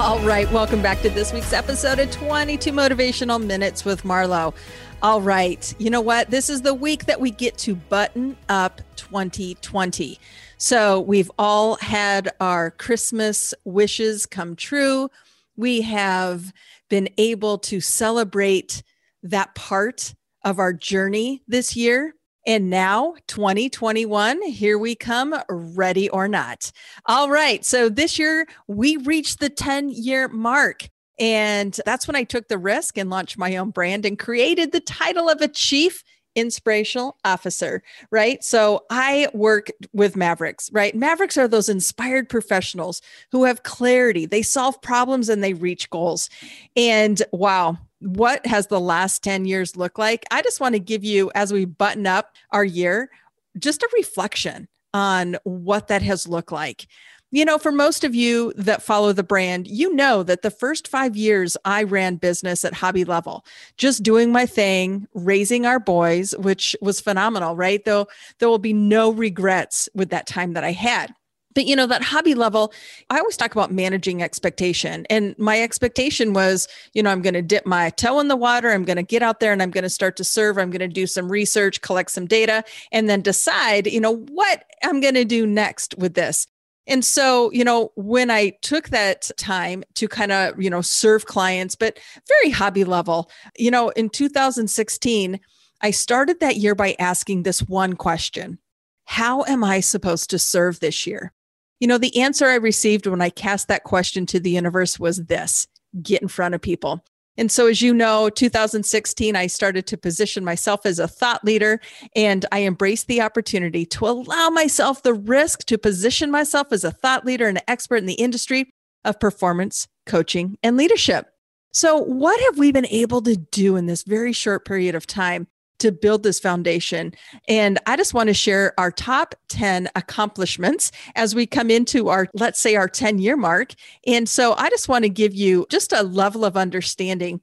All right, welcome back to this week's episode of 22 Motivational Minutes with Marlo. All right, you know what? This is the week that we get to button up 2020. So we've all had our Christmas wishes come true. We have been able to celebrate that part of our journey this year. And now, 2021, here we come, ready or not. All right. So this year, we reached the 10 year mark. And that's when I took the risk and launched my own brand and created the title of a chief inspirational officer, right? So I work with Mavericks, right? Mavericks are those inspired professionals who have clarity, they solve problems and they reach goals. And wow, what has the last 10 years looked like? I just want to give you, as we button up our year, just a reflection on what that has looked like. You know, for most of you that follow the brand, you know that the first five years I ran business at hobby level, just doing my thing, raising our boys, which was phenomenal, right? Though there will be no regrets with that time that I had. But you know, that hobby level, I always talk about managing expectation. And my expectation was, you know, I'm going to dip my toe in the water. I'm going to get out there and I'm going to start to serve. I'm going to do some research, collect some data, and then decide, you know, what I'm going to do next with this. And so, you know, when I took that time to kind of, you know, serve clients, but very hobby level, you know, in 2016, I started that year by asking this one question How am I supposed to serve this year? You know, the answer I received when I cast that question to the universe was this get in front of people. And so, as you know, 2016, I started to position myself as a thought leader and I embraced the opportunity to allow myself the risk to position myself as a thought leader and an expert in the industry of performance, coaching, and leadership. So, what have we been able to do in this very short period of time to build this foundation. And I just want to share our top 10 accomplishments as we come into our, let's say, our 10 year mark. And so I just want to give you just a level of understanding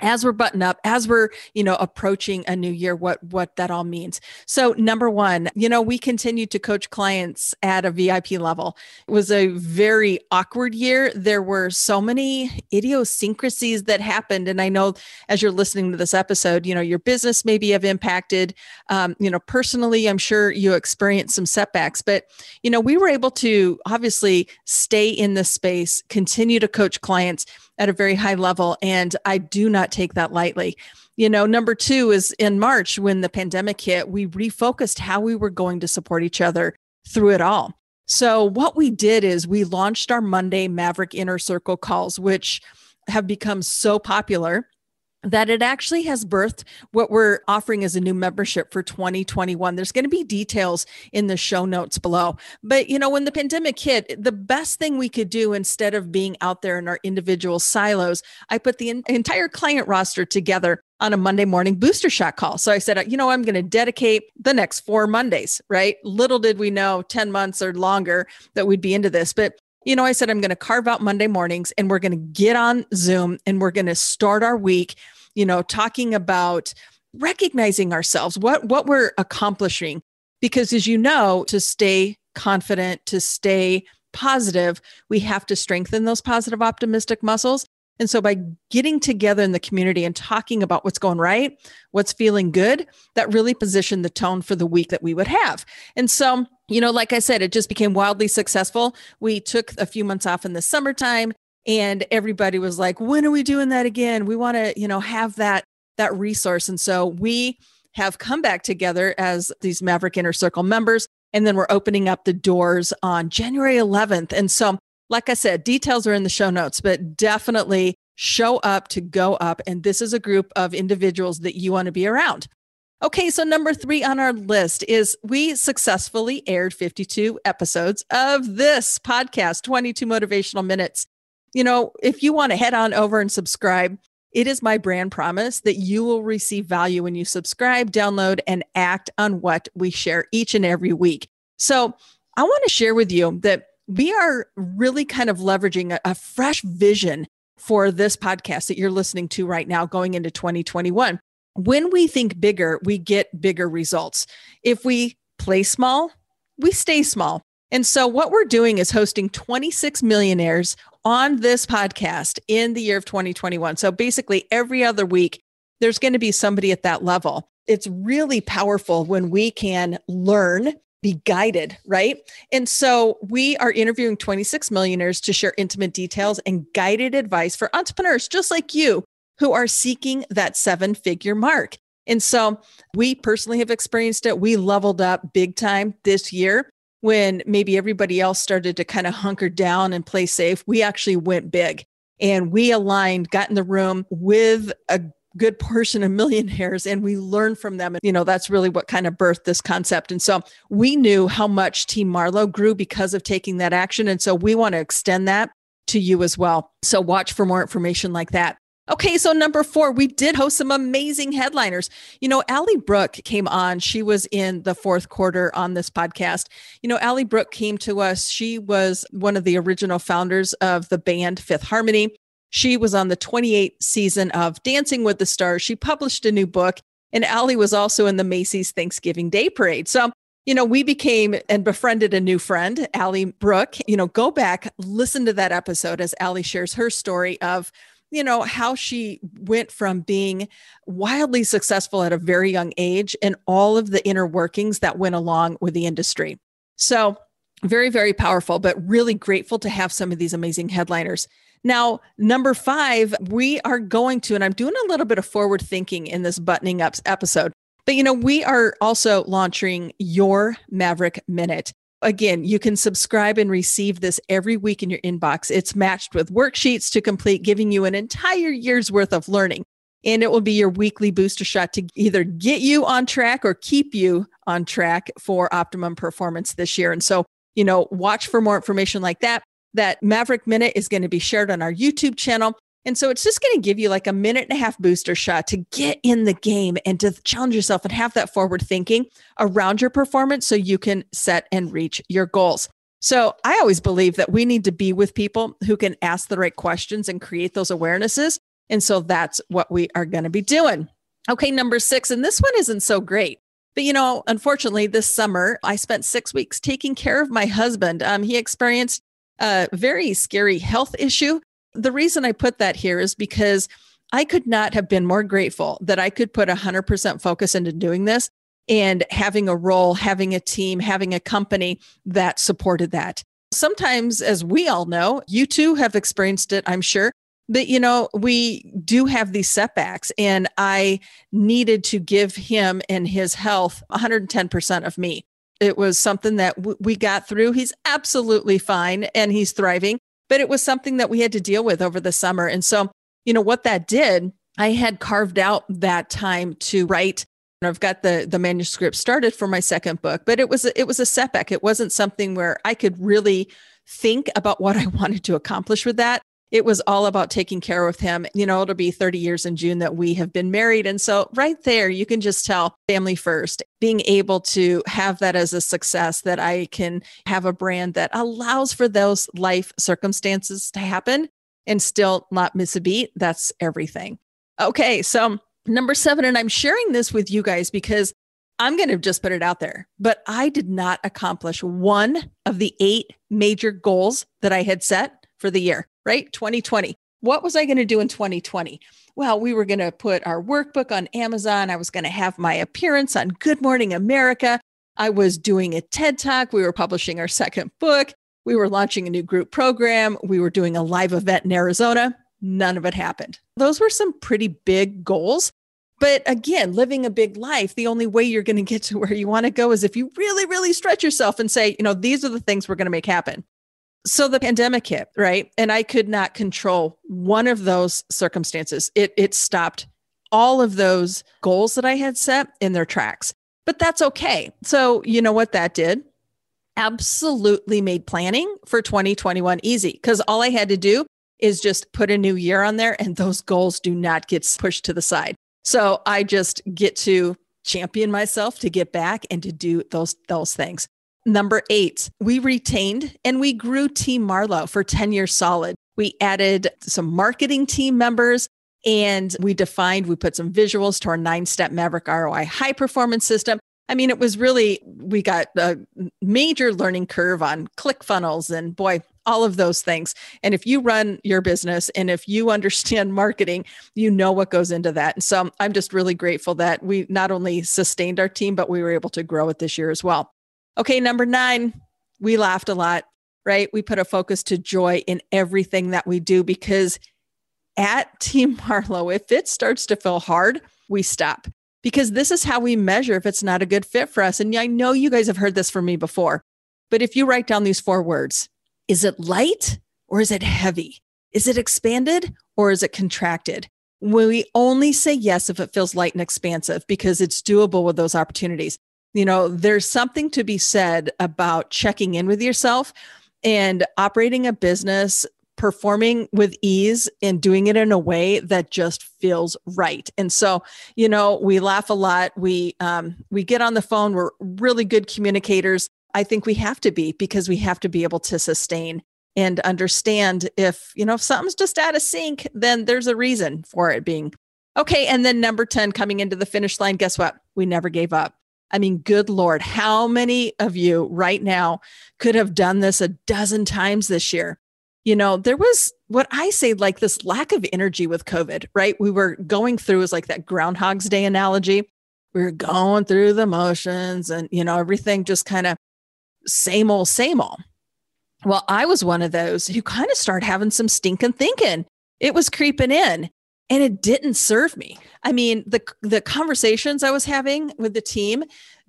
as we're button up as we're you know approaching a new year what what that all means. So number one you know we continue to coach clients at a vip level. It was a very awkward year. There were so many idiosyncrasies that happened. And i know as you're listening to this episode you know your business maybe have impacted. Um, you know personally i'm sure you experienced some setbacks but you know we were able to obviously stay in this space continue to coach clients at a very high level. And I do not take that lightly. You know, number two is in March when the pandemic hit, we refocused how we were going to support each other through it all. So, what we did is we launched our Monday Maverick Inner Circle calls, which have become so popular that it actually has birthed what we're offering as a new membership for 2021. There's going to be details in the show notes below. But, you know, when the pandemic hit, the best thing we could do instead of being out there in our individual silos, I put the entire client roster together on a Monday morning booster shot call. So I said, you know, I'm going to dedicate the next four Mondays, right? Little did we know 10 months or longer that we'd be into this. But you know, I said, I'm going to carve out Monday mornings and we're going to get on Zoom and we're going to start our week you know, talking about recognizing ourselves, what what we're accomplishing because as you know, to stay confident, to stay positive, we have to strengthen those positive optimistic muscles. And so by getting together in the community and talking about what's going right, what's feeling good, that really positioned the tone for the week that we would have. And so, you know, like I said, it just became wildly successful. We took a few months off in the summertime and everybody was like when are we doing that again? We want to you know have that that resource. And so we have come back together as these maverick inner circle members and then we're opening up the doors on january 11th and so like i said details are in the show notes but definitely show up to go up and this is a group of individuals that you want to be around. Okay, so number three on our list is we successfully aired 52 episodes of this podcast, 22 Motivational Minutes. You know, if you want to head on over and subscribe, it is my brand promise that you will receive value when you subscribe, download, and act on what we share each and every week. So I want to share with you that we are really kind of leveraging a, a fresh vision for this podcast that you're listening to right now going into 2021 when we think bigger, we get bigger results. If we play small, we stay small. And so, what we're doing is hosting 26 millionaires on this podcast in the year of 2021. So, basically, every other week, there's going to be somebody at that level. It's really powerful when we can learn, be guided, right? And so, we are interviewing 26 millionaires to share intimate details and guided advice for entrepreneurs just like you who are seeking that seven figure mark. And so we personally have experienced it. We leveled up big time this year when maybe everybody else started to kind of hunker down and play safe. We actually went big and we aligned, got in the room with a good portion of millionaires and we learned from them. And, you know, that's really what kind of birthed this concept. And so we knew how much Team Marlo grew because of taking that action. And so we want to extend that to you as well. So watch for more information like that. Okay, so number four, we did host some amazing headliners. You know, Ally Brooke came on. She was in the fourth quarter on this podcast. You know, Ally Brooke came to us. She was one of the original founders of the band Fifth Harmony. She was on the 28th season of Dancing with the Stars. She published a new book, and Ally was also in the Macy's Thanksgiving Day Parade. So, you know, we became and befriended a new friend, Ally Brooke. You know, go back, listen to that episode as Ally shares her story of you know, how she went from being wildly successful at a very young age and all of the inner workings that went along with the industry. So, very, very powerful, but really grateful to have some of these amazing headliners. Now, number five, we are going to, and I'm doing a little bit of forward thinking in this buttoning up episode, but you know, we are also launching your Maverick Minute. Again, you can subscribe and receive this every week in your inbox. It's matched with worksheets to complete, giving you an entire year's worth of learning. And it will be your weekly booster shot to either get you on track or keep you on track for optimum performance this year. And so, you know, watch for more information like that. That Maverick Minute is going to be shared on our YouTube channel. And so it's just going to give you like a minute and a half booster shot to get in the game and to challenge yourself and have that forward thinking around your performance so you can set and reach your goals. So I always believe that we need to be with people who can ask the right questions and create those awarenesses. And so that's what we are going to be doing. Okay, number six, and this one isn't so great. But you know, unfortunately, this summer I spent six weeks taking care of my husband. Um, he experienced a very scary health issue the reason I put that here is because I could not have been more grateful that I could put 100% focus into doing this and having a role, having a team, having a company that supported that. Sometimes, as we all know, you too have experienced it, I'm sure. But, you know, we do have these setbacks, and I needed to give him and his health 110% of me. It was something that w- we got through. He's absolutely fine and he's thriving but it was something that we had to deal with over the summer. And so, you know, what that did, I had carved out that time to write. I've got the the manuscript started for my second book, but it was it was a setback. It wasn't something where I could really think about what I wanted to accomplish with that it was all about taking care of him. You know, it'll be 30 years in June that we have been married. And so, right there, you can just tell family first, being able to have that as a success, that I can have a brand that allows for those life circumstances to happen and still not miss a beat. That's everything. Okay. So, number seven, and I'm sharing this with you guys because I'm going to just put it out there, but I did not accomplish one of the eight major goals that I had set for the year right? 2020. What was I going to do in 2020? Well, we were going to put our workbook on Amazon. I was going to have my appearance on Good Morning America. I was doing a TED Talk. We were publishing our second book. We were launching a new group program. We were doing a live event in Arizona. None of it happened. Those were some pretty big goals. But again, living a big life, the only way you're going to get to where you want to go is if you really, really stretch yourself and say, you know, these are the things we're going to make happen. So the pandemic hit, right? And I could not control one of those circumstances. It it stopped all of those goals that I had set in their tracks. But that's okay. So, you know what that did? Absolutely made planning for 2021 easy because all I had to do is just put a new year on there and those goals do not get pushed to the side. So I just get to champion myself to get back and to do those those things. Number 8, we retained and we grew Team Marlo for 10 years solid. We added some marketing team members and we defined, we put some visuals to our nine step Maverick ROI high performance system. I mean, it was really, we got a major learning curve on ClickFunnels and boy, all of those things. And if you run your business and if you understand marketing, you know what goes into that. And so I'm just really grateful that we not only sustained our team, but we were able to grow it this year as well. Okay, number nine, we laughed a lot, right? We put a focus to joy in everything that we do because at Team Marlo, if it starts to feel hard, we stop because this is how we measure if it's not a good fit for us. And I know you guys have heard this from me before, but if you write down these four words, is it light or is it heavy? Is it expanded or is it contracted? We only say yes if it feels light and expansive because it's doable with those opportunities. You know, there's something to be said about checking in with yourself and operating a business performing with ease and doing it in a way that just feels right. And so, you know, we laugh a lot. We um, we get on the phone. We're really good communicators. I think we have to be because we have to be able to sustain and understand if you know if something's just out of sync, then there's a reason for it being okay. And then number ten, coming into the finish line. Guess what? We never gave up. I mean, good Lord, how many of you right now could have done this a dozen times this year? you know, there was what I say like this lack of energy with COVID, right? We were going through is like that Groundhog's Day analogy. We were going through the motions and, you know, everything just kind of same old, same old. Well, I was one of those who kind of started having some stinking thinking. It was creeping in and it didn't serve me. I mean, the the conversations I was having with the team,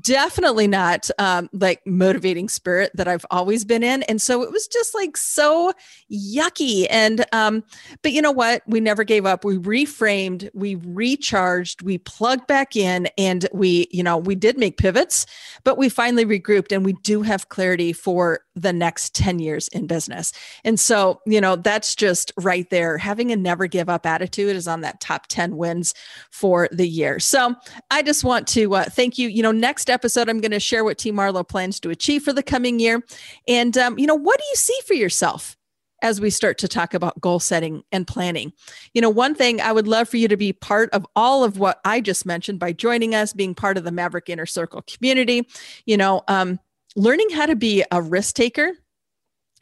definitely not um, like motivating spirit that I've always been in. And so it was just like so yucky. And, um, but you know what? We never gave up. We reframed, we recharged, we plugged back in, and we, you know, we did make pivots, but we finally regrouped and we do have clarity for the next 10 years in business. And so, you know, that's just right there. Having a never give up attitude is on that top 10 wins for the year. So I just want to uh, thank you. You know, next next episode, I'm going to share what Team Marlo plans to achieve for the coming year. And, um, you know, what do you see for yourself? as we start to talk about goal setting and planning. You know, one thing I would love for you to be part of all of what I just mentioned by joining us, being part of the Maverick Inner Circle community, you know, um, learning how to be a risk taker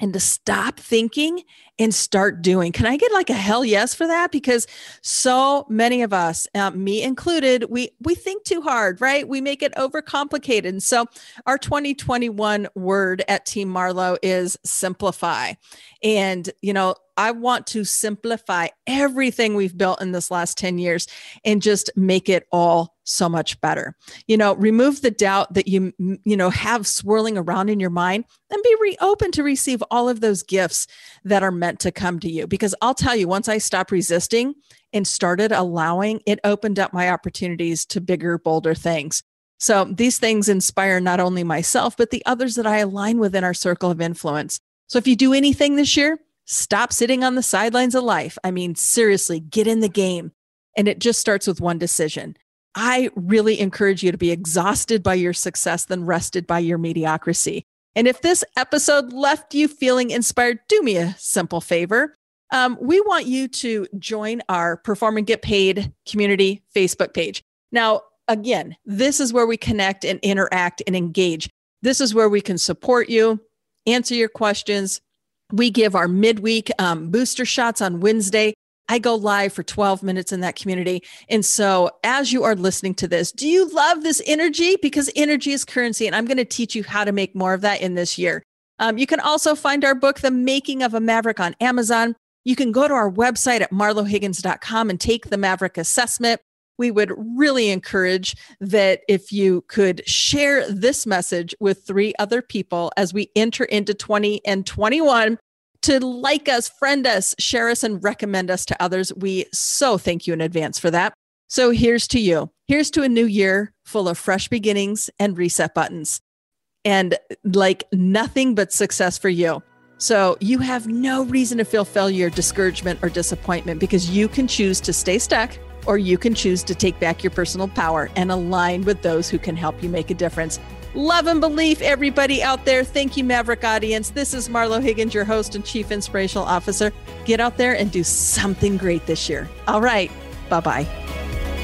and to stop thinking and start doing. Can I get like a hell yes for that? Because so many of us, uh, me included, we we think too hard, right? We make it overcomplicated. And so our 2021 word at Team Marlo is simplify. And you know, I want to simplify everything we've built in this last 10 years and just make it all so much better. You know, remove the doubt that you you know have swirling around in your mind and be re- open to receive all of those gifts that are meant to come to you because I'll tell you once I stopped resisting and started allowing, it opened up my opportunities to bigger bolder things. So these things inspire not only myself but the others that I align with in our circle of influence. So if you do anything this year, Stop sitting on the sidelines of life. I mean, seriously, get in the game. And it just starts with one decision. I really encourage you to be exhausted by your success than rested by your mediocrity. And if this episode left you feeling inspired, do me a simple favor. Um, we want you to join our Perform and Get Paid community Facebook page. Now, again, this is where we connect and interact and engage. This is where we can support you, answer your questions, we give our midweek um, booster shots on Wednesday. I go live for 12 minutes in that community. And so, as you are listening to this, do you love this energy? Because energy is currency. And I'm going to teach you how to make more of that in this year. Um, you can also find our book, The Making of a Maverick, on Amazon. You can go to our website at marlohiggins.com and take the Maverick assessment we would really encourage that if you could share this message with three other people as we enter into 20 and 21 to like us, friend us, share us, and recommend us to others. We so thank you in advance for that. So here's to you. Here's to a new year full of fresh beginnings and reset buttons and like nothing but success for you. So you have no reason to feel failure, discouragement, or disappointment because you can choose to stay stuck or you can choose to take back your personal power and align with those who can help you make a difference. Love and belief, everybody out there. Thank you, Maverick audience. This is Marlo Higgins, your host and Chief Inspirational Officer. Get out there and do something great this year. All right. Bye bye.